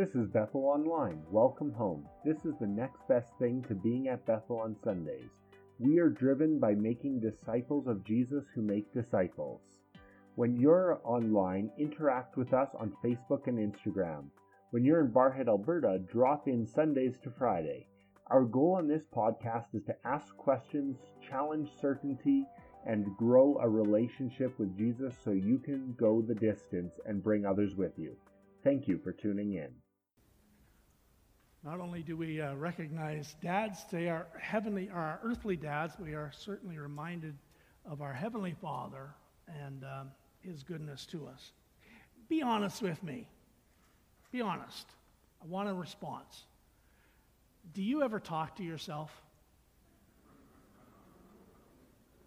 This is Bethel Online. Welcome home. This is the next best thing to being at Bethel on Sundays. We are driven by making disciples of Jesus who make disciples. When you're online, interact with us on Facebook and Instagram. When you're in Barrhead, Alberta, drop in Sundays to Friday. Our goal on this podcast is to ask questions, challenge certainty, and grow a relationship with Jesus so you can go the distance and bring others with you. Thank you for tuning in. Not only do we uh, recognize dads today, our heavenly, our earthly dads, we are certainly reminded of our heavenly Father and um, His goodness to us. Be honest with me. Be honest. I want a response. Do you ever talk to yourself?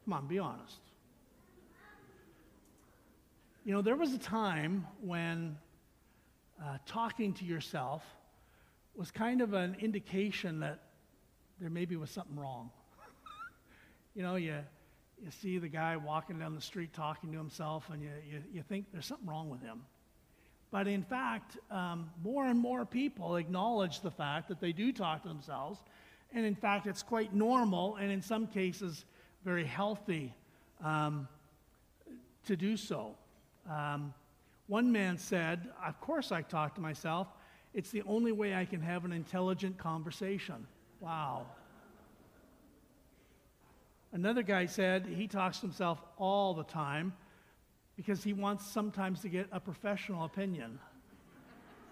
Come on, be honest. You know, there was a time when uh, talking to yourself was kind of an indication that there maybe was something wrong. you know, you, you see the guy walking down the street talking to himself, and you, you, you think there's something wrong with him. But in fact, um, more and more people acknowledge the fact that they do talk to themselves. And in fact, it's quite normal, and in some cases, very healthy um, to do so. Um, one man said, Of course, I talk to myself. It's the only way I can have an intelligent conversation. Wow. Another guy said he talks to himself all the time because he wants sometimes to get a professional opinion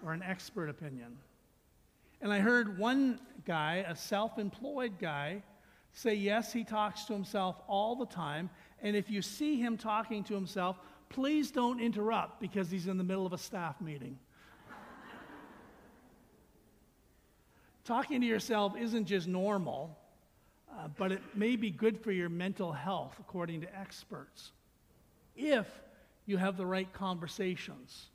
or an expert opinion. And I heard one guy, a self employed guy, say yes, he talks to himself all the time. And if you see him talking to himself, please don't interrupt because he's in the middle of a staff meeting. Talking to yourself isn't just normal, uh, but it may be good for your mental health, according to experts, if you have the right conversations.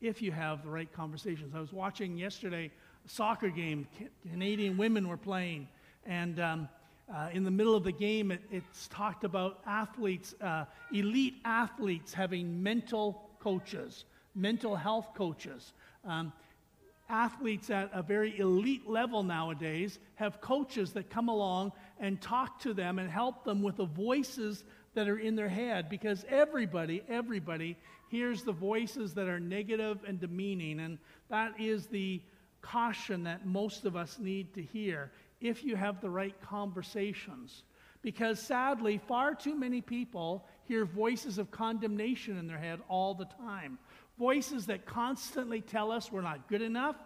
If you have the right conversations. I was watching yesterday a soccer game, Canadian women were playing, and um, uh, in the middle of the game, it, it's talked about athletes, uh, elite athletes having mental coaches, mental health coaches. Um, athletes at a very elite level nowadays have coaches that come along and talk to them and help them with the voices that are in their head because everybody, everybody hears the voices that are negative and demeaning. And that is the caution that most of us need to hear if you have the right conversations. Because sadly, far too many people hear voices of condemnation in their head all the time. Voices that constantly tell us we're not good enough,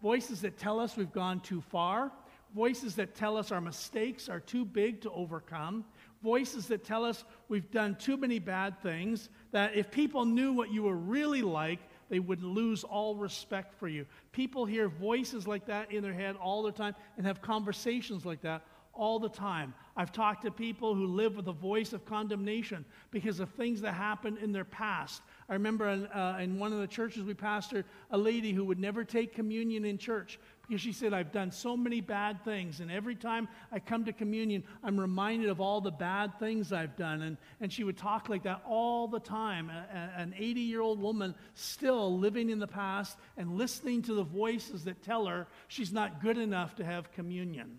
voices that tell us we've gone too far, voices that tell us our mistakes are too big to overcome, voices that tell us we've done too many bad things, that if people knew what you were really like, they would lose all respect for you. People hear voices like that in their head all the time and have conversations like that all the time. I've talked to people who live with a voice of condemnation because of things that happened in their past. I remember in, uh, in one of the churches we pastored, a lady who would never take communion in church because she said, I've done so many bad things. And every time I come to communion, I'm reminded of all the bad things I've done. And, and she would talk like that all the time. A, an 80 year old woman still living in the past and listening to the voices that tell her she's not good enough to have communion.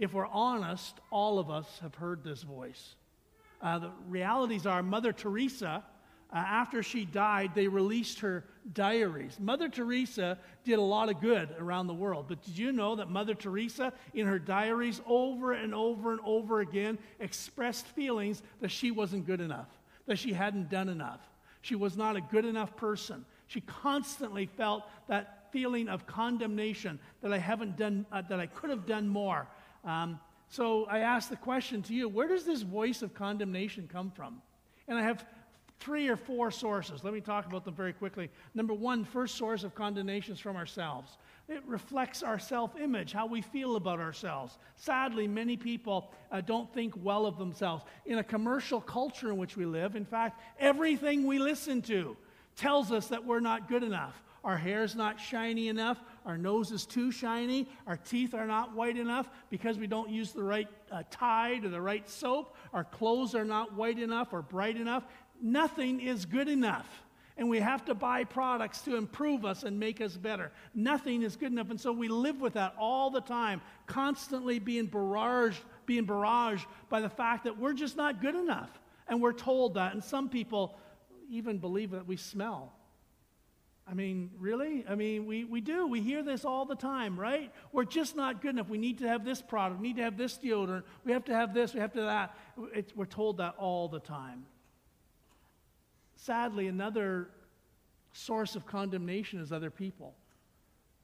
If we're honest, all of us have heard this voice. Uh, the realities are Mother Teresa uh, after she died, they released her diaries. Mother Teresa did a lot of good around the world, but did you know that Mother Teresa, in her diaries, over and over and over again, expressed feelings that she wasn't good enough, that she hadn't done enough, she was not a good enough person. She constantly felt that feeling of condemnation that I haven't done, uh, that I could have done more. Um, so I ask the question to you where does this voice of condemnation come from? And I have three or four sources. Let me talk about them very quickly. Number one, first source of condemnation is from ourselves. It reflects our self image, how we feel about ourselves. Sadly, many people uh, don't think well of themselves. In a commercial culture in which we live, in fact, everything we listen to tells us that we're not good enough. Our hair's not shiny enough. Our nose is too shiny. Our teeth are not white enough because we don't use the right uh, Tide or the right soap. Our clothes are not white enough or bright enough nothing is good enough. and we have to buy products to improve us and make us better. Nothing is good enough. And so we live with that all the time, constantly being barraged, being barraged by the fact that we're just not good enough. And we're told that. And some people even believe that we smell. I mean, really? I mean, we, we do. We hear this all the time, right? We're just not good enough. We need to have this product. We need to have this deodorant. We have to have this. We have to that. It's, we're told that all the time. Sadly, another source of condemnation is other people.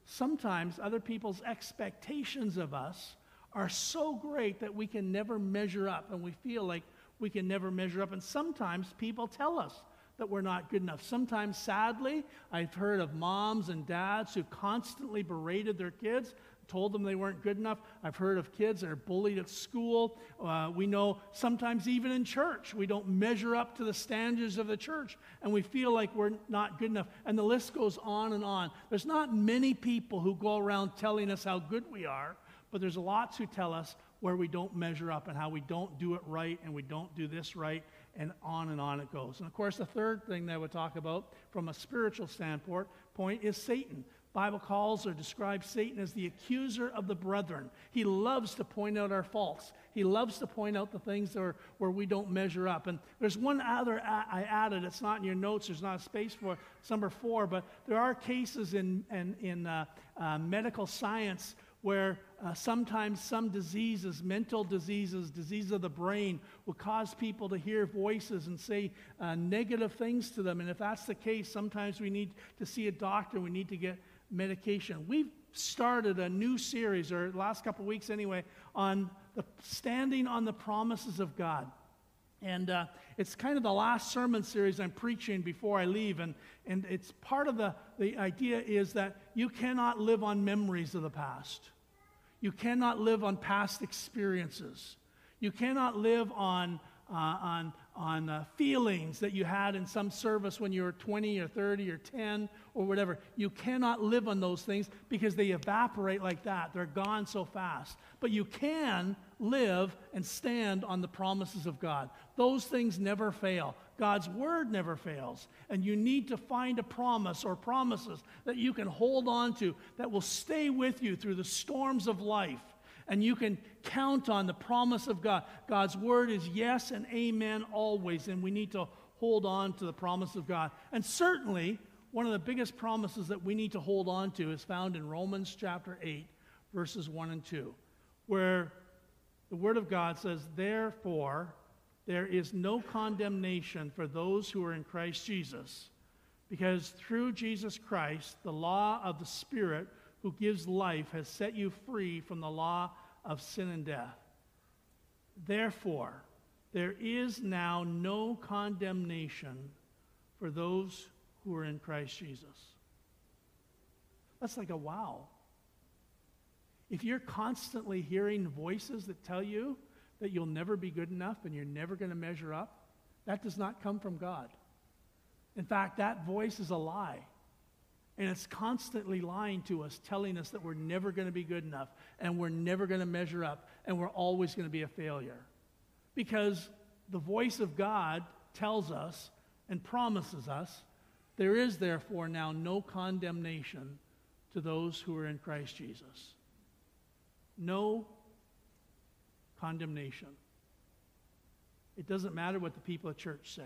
Sometimes other people's expectations of us are so great that we can never measure up, and we feel like we can never measure up. And sometimes people tell us that we're not good enough. Sometimes, sadly, I've heard of moms and dads who constantly berated their kids, told them they weren't good enough. I've heard of kids that are bullied at school. Uh, we know sometimes even in church, we don't measure up to the standards of the church, and we feel like we're not good enough. And the list goes on and on. There's not many people who go around telling us how good we are, but there's lots who tell us where we don't measure up and how we don't do it right and we don't do this right and on and on it goes. And of course, the third thing that would talk about from a spiritual standpoint point is Satan. Bible calls or describes Satan as the accuser of the brethren. He loves to point out our faults. He loves to point out the things that are, where we don't measure up. And there's one other I added. It's not in your notes. There's not a space for it. number four. But there are cases in, in, in uh, uh, medical science where uh, sometimes some diseases, mental diseases, disease of the brain, will cause people to hear voices and say uh, negative things to them. And if that's the case, sometimes we need to see a doctor, we need to get medication. We've started a new series, or last couple of weeks anyway, on the standing on the promises of God. And uh, it's kind of the last sermon series I'm preaching before I leave. And, and it's part of the, the idea is that you cannot live on memories of the past. You cannot live on past experiences. You cannot live on, uh, on, on uh, feelings that you had in some service when you were 20 or 30 or 10 or whatever. You cannot live on those things because they evaporate like that. They're gone so fast. But you can live and stand on the promises of God. Those things never fail. God's word never fails. And you need to find a promise or promises that you can hold on to that will stay with you through the storms of life. And you can count on the promise of God. God's word is yes and amen always. And we need to hold on to the promise of God. And certainly, one of the biggest promises that we need to hold on to is found in Romans chapter 8, verses 1 and 2, where the word of God says, Therefore, there is no condemnation for those who are in Christ Jesus, because through Jesus Christ, the law of the Spirit who gives life has set you free from the law of sin and death. Therefore, there is now no condemnation for those who are in Christ Jesus. That's like a wow. If you're constantly hearing voices that tell you that you'll never be good enough and you're never going to measure up, that does not come from God. In fact, that voice is a lie. And it's constantly lying to us, telling us that we're never going to be good enough and we're never going to measure up and we're always going to be a failure. Because the voice of God tells us and promises us there is therefore now no condemnation to those who are in Christ Jesus. No condemnation. It doesn't matter what the people at church say.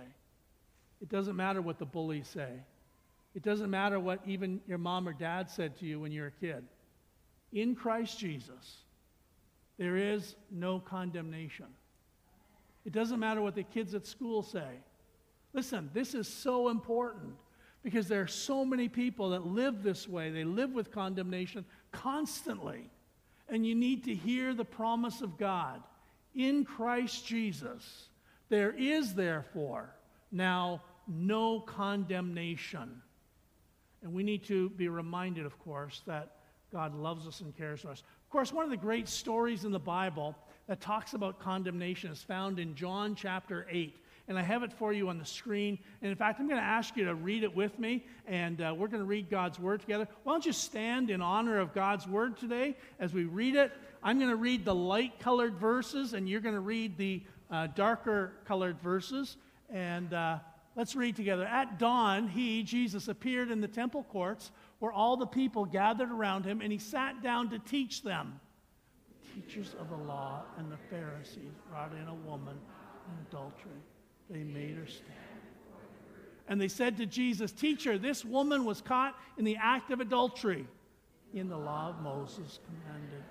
It doesn't matter what the bullies say. It doesn't matter what even your mom or dad said to you when you were a kid. In Christ Jesus, there is no condemnation. It doesn't matter what the kids at school say. Listen, this is so important because there are so many people that live this way. They live with condemnation constantly. And you need to hear the promise of God. In Christ Jesus, there is therefore now no condemnation. And we need to be reminded, of course, that God loves us and cares for us. Of course, one of the great stories in the Bible that talks about condemnation is found in John chapter 8 and I have it for you on the screen. And in fact, I'm going to ask you to read it with me, and uh, we're going to read God's Word together. Why don't you stand in honor of God's Word today as we read it? I'm going to read the light colored verses, and you're going to read the uh, darker colored verses. And uh, Let's read together. At dawn, he, Jesus, appeared in the temple courts where all the people gathered around him, and he sat down to teach them. The teachers of the law and the Pharisees brought in a woman in adultery. They made her stand. And they said to Jesus, Teacher, this woman was caught in the act of adultery. In the law of Moses commanded.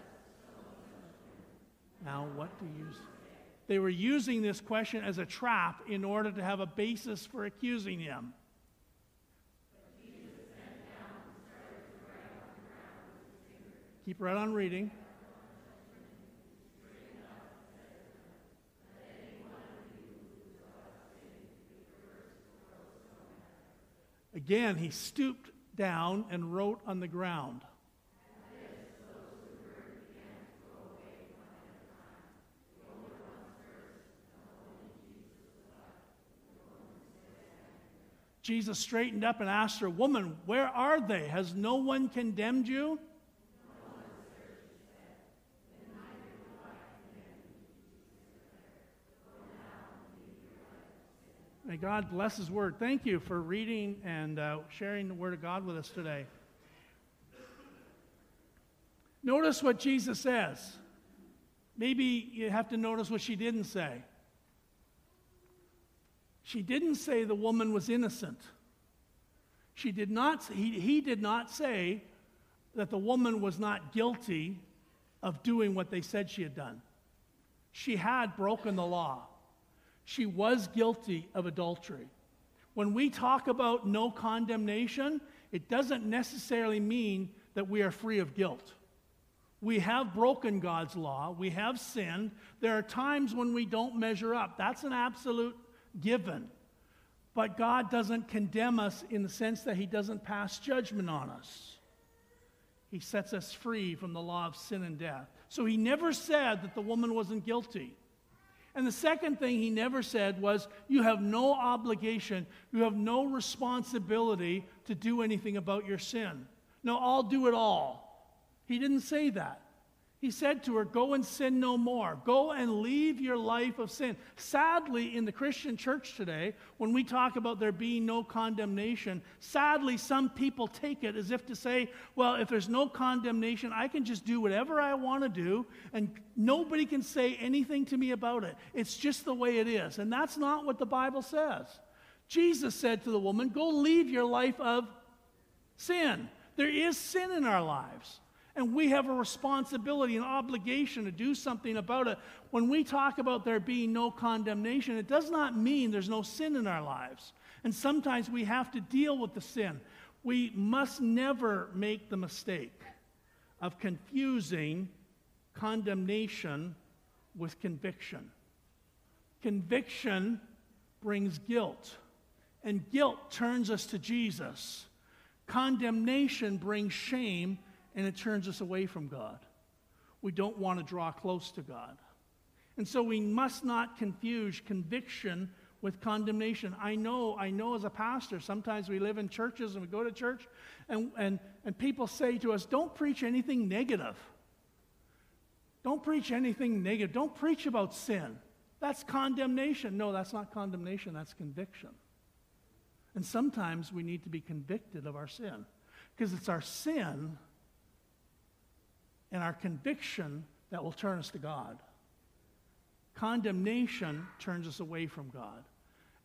Now, what do you say? They were using this question as a trap in order to have a basis for accusing him. Keep right on reading. Again, he stooped down and wrote on the ground. Jesus straightened up and asked her, Woman, where are they? Has no one condemned you? May God bless His Word. Thank you for reading and uh, sharing the Word of God with us today. Notice what Jesus says. Maybe you have to notice what she didn't say. She didn't say the woman was innocent. She did not, he, he did not say that the woman was not guilty of doing what they said she had done. She had broken the law. She was guilty of adultery. When we talk about no condemnation, it doesn't necessarily mean that we are free of guilt. We have broken God's law. We have sinned. There are times when we don't measure up. That's an absolute given. But God doesn't condemn us in the sense that He doesn't pass judgment on us. He sets us free from the law of sin and death. So He never said that the woman wasn't guilty. And the second thing He never said was, You have no obligation, you have no responsibility to do anything about your sin. No, I'll do it all. He didn't say that. He said to her, Go and sin no more. Go and leave your life of sin. Sadly, in the Christian church today, when we talk about there being no condemnation, sadly, some people take it as if to say, Well, if there's no condemnation, I can just do whatever I want to do, and nobody can say anything to me about it. It's just the way it is. And that's not what the Bible says. Jesus said to the woman, Go leave your life of sin. There is sin in our lives. And we have a responsibility, an obligation to do something about it. When we talk about there being no condemnation, it does not mean there's no sin in our lives. And sometimes we have to deal with the sin. We must never make the mistake of confusing condemnation with conviction. Conviction brings guilt, and guilt turns us to Jesus. Condemnation brings shame and it turns us away from God. We don't want to draw close to God. And so we must not confuse conviction with condemnation. I know, I know as a pastor, sometimes we live in churches and we go to church and, and, and people say to us, don't preach anything negative. Don't preach anything negative. Don't preach about sin. That's condemnation. No, that's not condemnation, that's conviction. And sometimes we need to be convicted of our sin because it's our sin and our conviction that will turn us to God. Condemnation turns us away from God.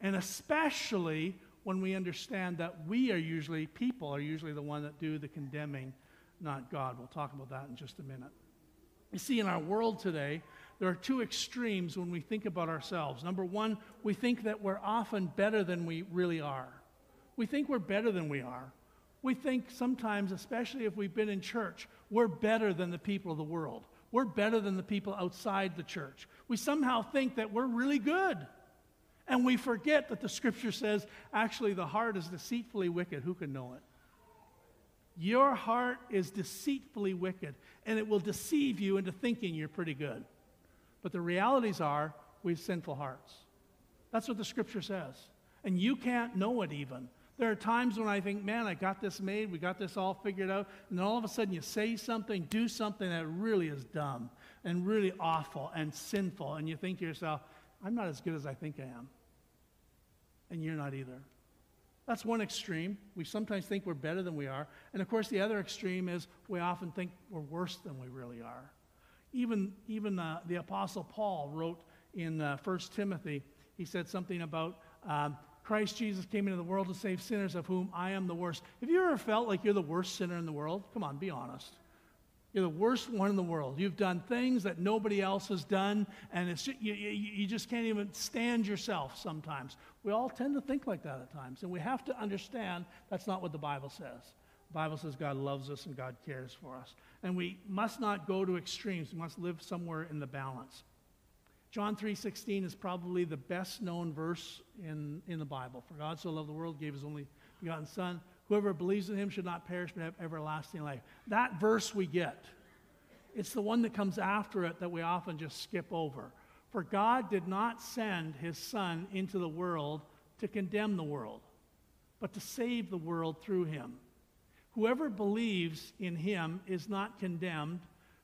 And especially when we understand that we are usually, people are usually the one that do the condemning, not God. We'll talk about that in just a minute. You see, in our world today, there are two extremes when we think about ourselves. Number one, we think that we're often better than we really are. We think we're better than we are. We think sometimes, especially if we've been in church, we're better than the people of the world. We're better than the people outside the church. We somehow think that we're really good. And we forget that the scripture says, actually, the heart is deceitfully wicked. Who can know it? Your heart is deceitfully wicked, and it will deceive you into thinking you're pretty good. But the realities are, we have sinful hearts. That's what the scripture says. And you can't know it even. There are times when I think, man, I got this made, we got this all figured out, and then all of a sudden you say something, do something that really is dumb and really awful and sinful, and you think to yourself, I'm not as good as I think I am. and you're not either. That's one extreme. We sometimes think we're better than we are. And of course, the other extreme is we often think we're worse than we really are. Even, even uh, the Apostle Paul wrote in uh, 1 Timothy, he said something about um, Christ Jesus came into the world to save sinners, of whom I am the worst. Have you ever felt like you're the worst sinner in the world? Come on, be honest. You're the worst one in the world. You've done things that nobody else has done, and it's just, you, you, you just can't even stand yourself sometimes. We all tend to think like that at times, and we have to understand that's not what the Bible says. The Bible says God loves us and God cares for us. And we must not go to extremes. We must live somewhere in the balance. John 3:16 is probably the best known verse in, in the Bible. For God so loved the world, gave his only begotten Son. Whoever believes in him should not perish but have everlasting life. That verse we get. It's the one that comes after it that we often just skip over. For God did not send his Son into the world to condemn the world, but to save the world through him. Whoever believes in him is not condemned,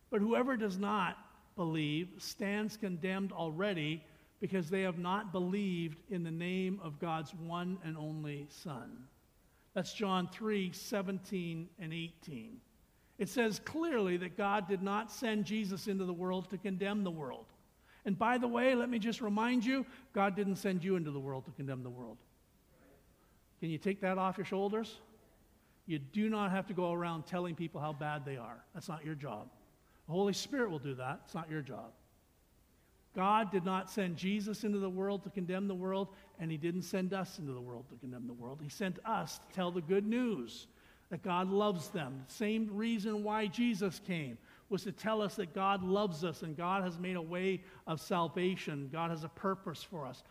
but whoever does not believe stands condemned already because they have not believed in the name of God's one and only Son. That's John 3 17 and 18. It says clearly that God did not send Jesus into the world to condemn the world. And by the way, let me just remind you God didn't send you into the world to condemn the world. Can you take that off your shoulders? You do not have to go around telling people how bad they are. That's not your job. The Holy Spirit will do that. It's not your job. God did not send Jesus into the world to condemn the world, and He didn't send us into the world to condemn the world. He sent us to tell the good news that God loves them. The same reason why Jesus came was to tell us that God loves us and God has made a way of salvation. God has a purpose for us.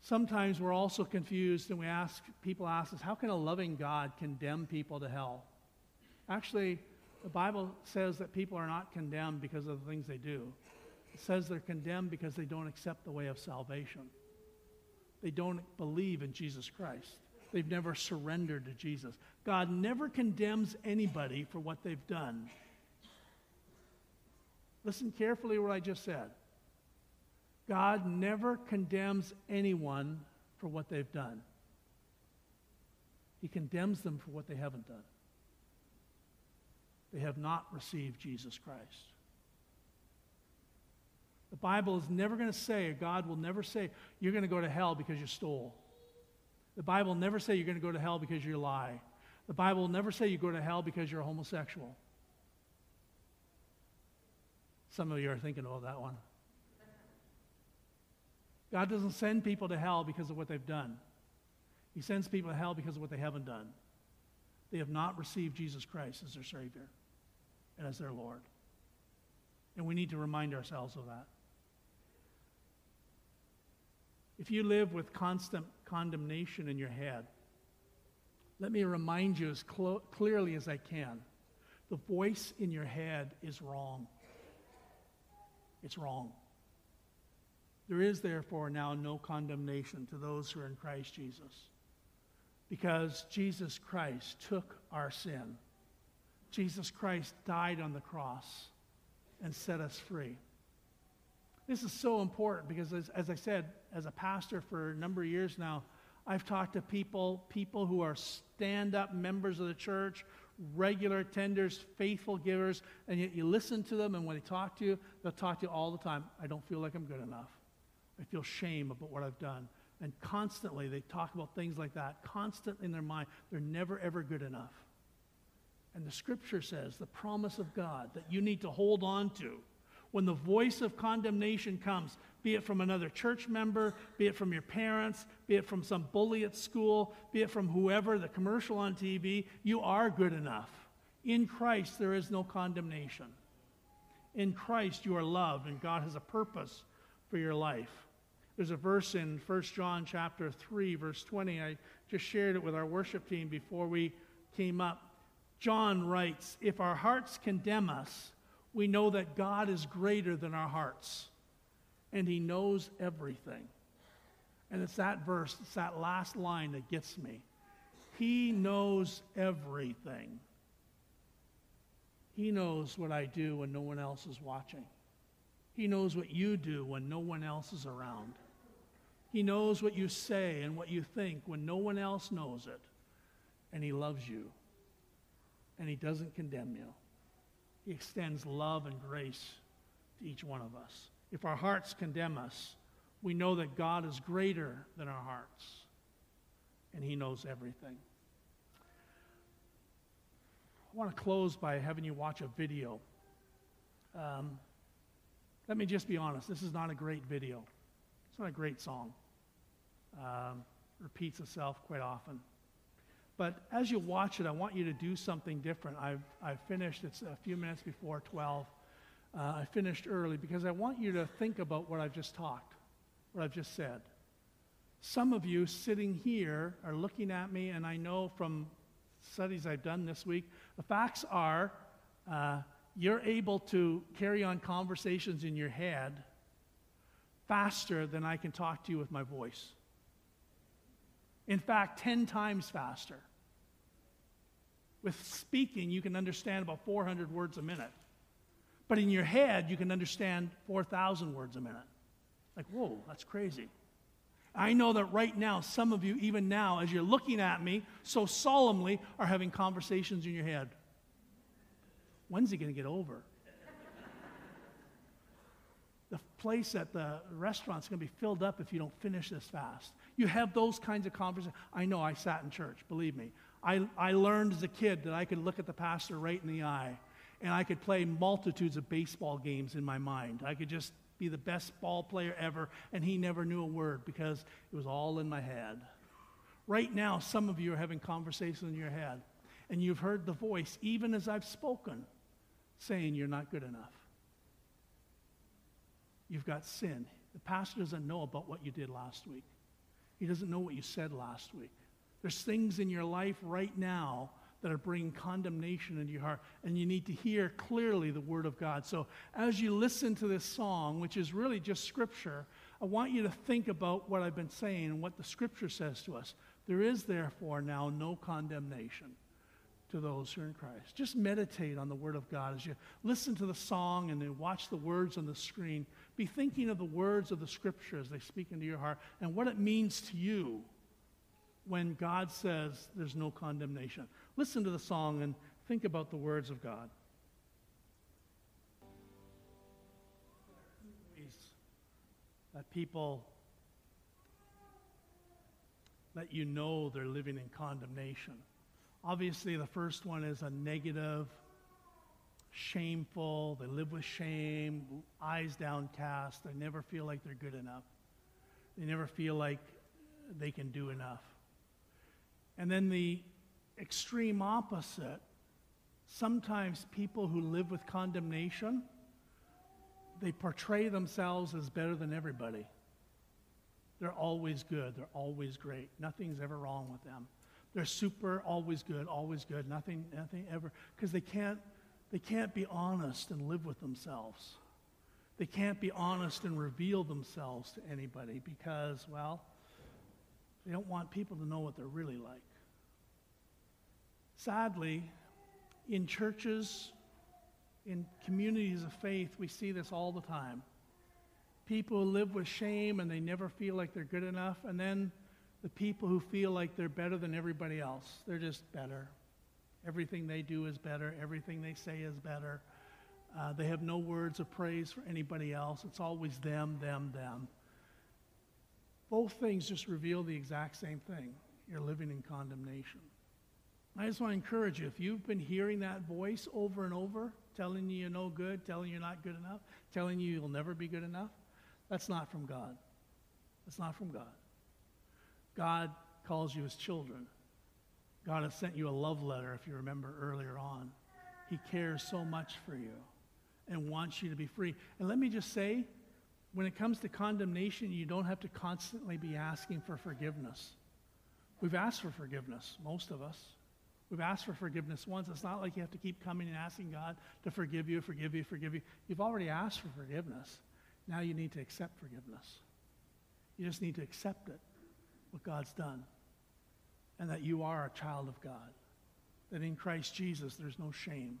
Sometimes we're also confused and we ask, people ask us, how can a loving God condemn people to hell? Actually, the Bible says that people are not condemned because of the things they do. It says they're condemned because they don't accept the way of salvation. They don't believe in Jesus Christ. They've never surrendered to Jesus. God never condemns anybody for what they've done. Listen carefully to what I just said. God never condemns anyone for what they've done. He condemns them for what they haven't done they have not received Jesus Christ. The Bible is never going to say, God will never say, you're going to go to hell because you stole. The Bible will never say you're going to go to hell because you lie. The Bible will never say you go to hell because you're homosexual. Some of you are thinking, oh, that one. God doesn't send people to hell because of what they've done. He sends people to hell because of what they haven't done. They have not received Jesus Christ as their Savior as their Lord. And we need to remind ourselves of that. If you live with constant condemnation in your head, let me remind you as clo- clearly as I can the voice in your head is wrong. It's wrong. There is, therefore, now no condemnation to those who are in Christ Jesus. Because Jesus Christ took our sin Jesus Christ died on the cross and set us free. This is so important because, as, as, I said, as a pastor for a number of years now, I've talked to people, people who are stand up members of the church, regular attenders, faithful givers, and yet you listen to them, and when they talk to you, they'll talk to you all the time. I don't feel like I'm good enough. I feel shame about what I've done. And constantly they talk about things like that, constant in their mind. They're never, ever good enough. And the scripture says, the promise of God that you need to hold on to when the voice of condemnation comes, be it from another church member, be it from your parents, be it from some bully at school, be it from whoever, the commercial on TV, you are good enough. In Christ, there is no condemnation. In Christ, you are loved, and God has a purpose for your life. There's a verse in 1 John chapter 3, verse 20. I just shared it with our worship team before we came up. John writes, If our hearts condemn us, we know that God is greater than our hearts, and He knows everything. And it's that verse, it's that last line that gets me. He knows everything. He knows what I do when no one else is watching. He knows what you do when no one else is around. He knows what you say and what you think when no one else knows it. And He loves you. And He doesn't condemn you. He extends love and grace to each one of us. If our hearts condemn us, we know that God is greater than our hearts. And He knows everything. I want to close by having you watch a video. Um, let me just be honest, this is not a great video. It's not a great song. Um, repeats itself quite often. But as you watch it, I want you to do something different. I've, I've finished, it's a few minutes before 12. Uh, I finished early because I want you to think about what I've just talked, what I've just said. Some of you sitting here are looking at me, and I know from studies I've done this week, the facts are uh, you're able to carry on conversations in your head faster than I can talk to you with my voice. In fact, 10 times faster. With speaking, you can understand about 400 words a minute. But in your head, you can understand 4,000 words a minute. Like, whoa, that's crazy. I know that right now, some of you, even now, as you're looking at me so solemnly, are having conversations in your head. When's he going to get over? the place at the restaurant's going to be filled up if you don't finish this fast. You have those kinds of conversations. I know I sat in church, believe me. I, I learned as a kid that I could look at the pastor right in the eye and I could play multitudes of baseball games in my mind. I could just be the best ball player ever, and he never knew a word because it was all in my head. Right now, some of you are having conversations in your head, and you've heard the voice, even as I've spoken, saying you're not good enough. You've got sin. The pastor doesn't know about what you did last week. He doesn't know what you said last week. There's things in your life right now that are bringing condemnation into your heart, and you need to hear clearly the Word of God. So, as you listen to this song, which is really just Scripture, I want you to think about what I've been saying and what the Scripture says to us. There is, therefore, now no condemnation to those who are in Christ. Just meditate on the Word of God as you listen to the song and then watch the words on the screen. Be thinking of the words of the Scripture as they speak into your heart and what it means to you when God says there's no condemnation. Listen to the song and think about the words of God. That people let you know they're living in condemnation. Obviously, the first one is a negative, shameful, they live with shame, eyes downcast, they never feel like they're good enough. They never feel like they can do enough. And then the extreme opposite, sometimes people who live with condemnation, they portray themselves as better than everybody. They're always good, they're always great. Nothing's ever wrong with them. They're super, always good, always good, nothing, nothing ever, because they can't, they can't be honest and live with themselves. They can't be honest and reveal themselves to anybody because, well, they don't want people to know what they're really like. Sadly, in churches, in communities of faith, we see this all the time. People live with shame and they never feel like they're good enough, and then the people who feel like they're better than everybody else. They're just better. Everything they do is better. Everything they say is better. Uh, they have no words of praise for anybody else. It's always them, them, them. Both things just reveal the exact same thing. You're living in condemnation. I just want to encourage you if you've been hearing that voice over and over, telling you you're no good, telling you you're not good enough, telling you you'll never be good enough, that's not from God. That's not from God. God calls you his children. God has sent you a love letter, if you remember earlier on. He cares so much for you and wants you to be free. And let me just say, when it comes to condemnation, you don't have to constantly be asking for forgiveness. We've asked for forgiveness, most of us. We've asked for forgiveness once. It's not like you have to keep coming and asking God to forgive you, forgive you, forgive you. You've already asked for forgiveness. Now you need to accept forgiveness. You just need to accept it what God's done and that you are a child of God. That in Christ Jesus there's no shame.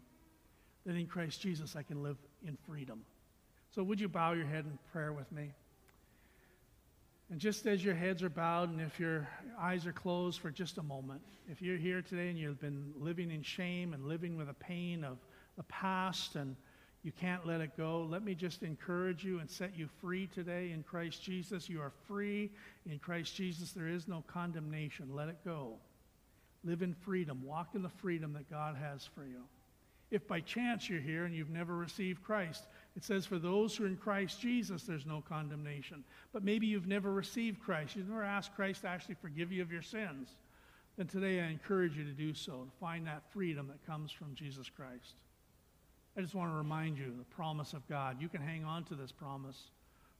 That in Christ Jesus I can live in freedom. So would you bow your head in prayer with me? And just as your heads are bowed and if your eyes are closed for just a moment, if you're here today and you've been living in shame and living with the pain of the past and you can't let it go, let me just encourage you and set you free today in Christ Jesus. You are free in Christ Jesus. There is no condemnation. Let it go. Live in freedom. Walk in the freedom that God has for you. If by chance you're here and you've never received Christ, it says, For those who are in Christ Jesus, there's no condemnation. But maybe you've never received Christ. You've never asked Christ to actually forgive you of your sins. Then today I encourage you to do so, to find that freedom that comes from Jesus Christ. I just want to remind you the promise of God. You can hang on to this promise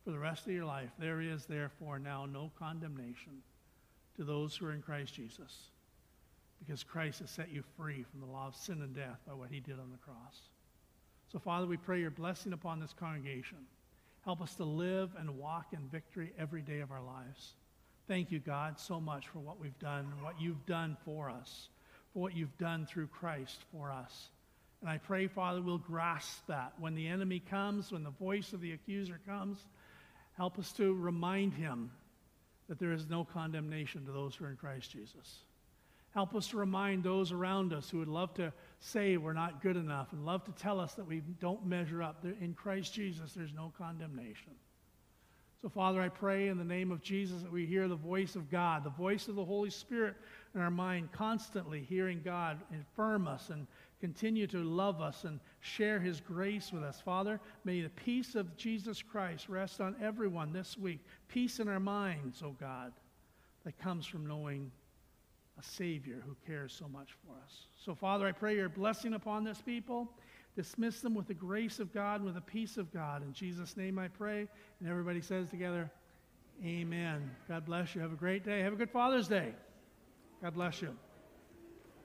for the rest of your life. There is, therefore, now no condemnation to those who are in Christ Jesus, because Christ has set you free from the law of sin and death by what he did on the cross. So, Father, we pray your blessing upon this congregation. Help us to live and walk in victory every day of our lives. Thank you, God, so much for what we've done, what you've done for us, for what you've done through Christ for us. And I pray, Father, we'll grasp that. When the enemy comes, when the voice of the accuser comes, help us to remind him that there is no condemnation to those who are in Christ Jesus. Help us to remind those around us who would love to say we're not good enough and love to tell us that we don't measure up. In Christ Jesus, there's no condemnation. So, Father, I pray in the name of Jesus that we hear the voice of God, the voice of the Holy Spirit in our mind, constantly hearing God affirm us and continue to love us and share his grace with us. Father, may the peace of Jesus Christ rest on everyone this week. Peace in our minds, oh God, that comes from knowing a Savior who cares so much for us. So, Father, I pray your blessing upon this people. Dismiss them with the grace of God, with the peace of God. In Jesus' name I pray. And everybody says together, Amen. God bless you. Have a great day. Have a good Father's Day. God bless you.